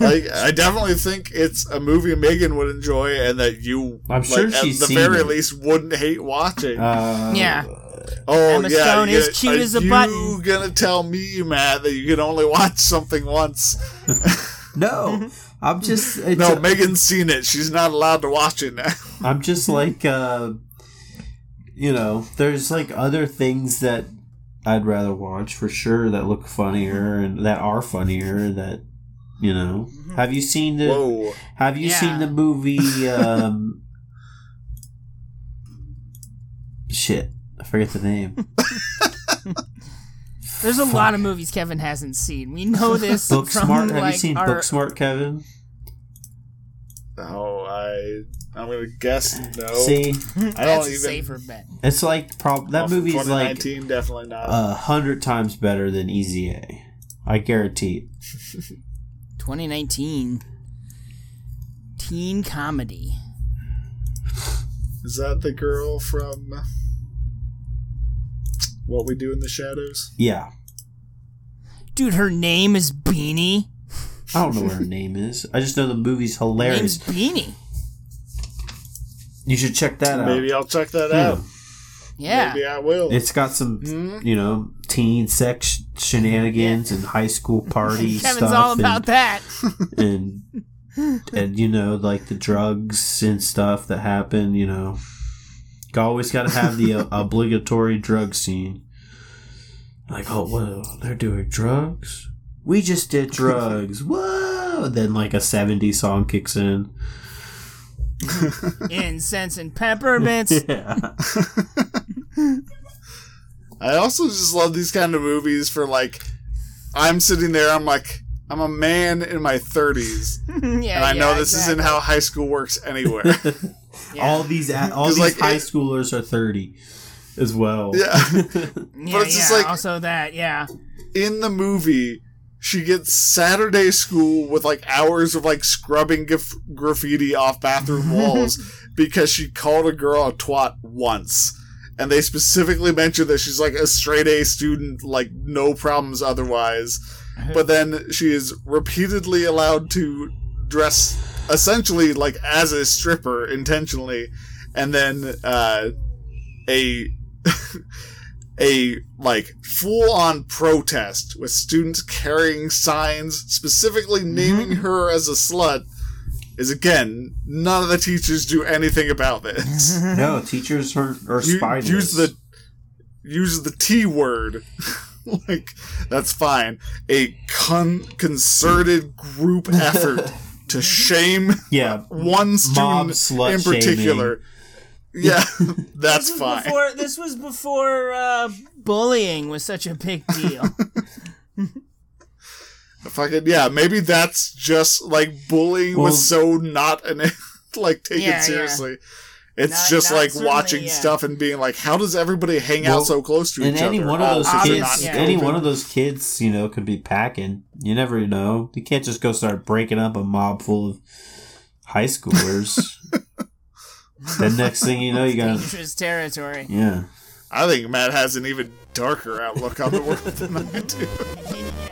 Like, I definitely think it's a movie Megan would enjoy, and that you, I'm sure like, she's at the seen very it. least, wouldn't hate watching. Uh, Yeah. oh Emma yeah, Stone you is cute are as a you button. gonna tell me, Matt, that you can only watch something once? No, I'm just. It's No, a- Megan's seen it. She's not allowed to watch it now. I'm just like, uh, you know, there's like other things that I'd rather watch for sure that look funnier and that are funnier that, you know. Have you seen the Whoa. Have you Yeah. seen the movie um Shit, I forget the name. There's a lot of movies Kevin hasn't seen. We know this from Booksmart. Have you seen our, Booksmart, Kevin? Oh, I I'm gonna guess no. See, I That's don't a even. safer bet. it's like prob- that Well, from movie's like 2019, definitely not. a hundred times better than Easy A. I guarantee. it. 2019 teen comedy. Is that the girl from What We Do in the Shadows? Yeah, Dude, her name is Beanie. I don't know what her name is. I just know the movie's Her name's hilarious. Beanie. You should check that out. Maybe I'll check that Yeah. out. Yeah. Maybe I will. It's got some, Hmm? you know, teen sex shenanigans and high school party Kevin's stuff. all and- about that. and and you know like the drugs and stuff that happen you know you always got to have the uh, obligatory drug scene. Like oh well they're doing drugs? We just did drugs. Whoa! Then like a 70s song kicks in. Incense and peppermints. yeah. I also just love these kind of movies for like I'm sitting there, I'm like I'm a man in my 30s, yeah, and I know this exactly. isn't how high school works anywhere. Yeah. all these a- all 'Cause, these like, high it- schoolers are 30 as well yeah. yeah, but it's just yeah, like- also that, yeah. in the movie, she gets Saturday school with like hours of like scrubbing gaf- graffiti off bathroom walls because she called a girl a twat once. And they specifically mention that she's like a straight A student, like no problems otherwise. But then she is repeatedly allowed to dress essentially like as a stripper intentionally. And then uh, a a like full on protest with students carrying signs specifically naming her as a slut is again none of the teachers do anything about this. no teachers are, are You- use the use the T word. like that's fine. A con- concerted group effort to shame yeah one Mob student slut in particular. Yeah, that's This fine. before this was before uh, bullying was such a big deal. Fucking yeah, maybe that's just like bullying Well- was so not an like taken Yeah, yeah. Seriously. It's Not- just not like watching yeah. stuff and being like, how does everybody hang Well, out so close to And each any other? one of those because they're kids, yeah. any one of those kids, you know, could be packing. You never know. You can't just go start breaking up a mob full of high schoolers. then next thing you know, you got Dangerous territory. yeah. I think Matt has an even darker outlook on the world than I do.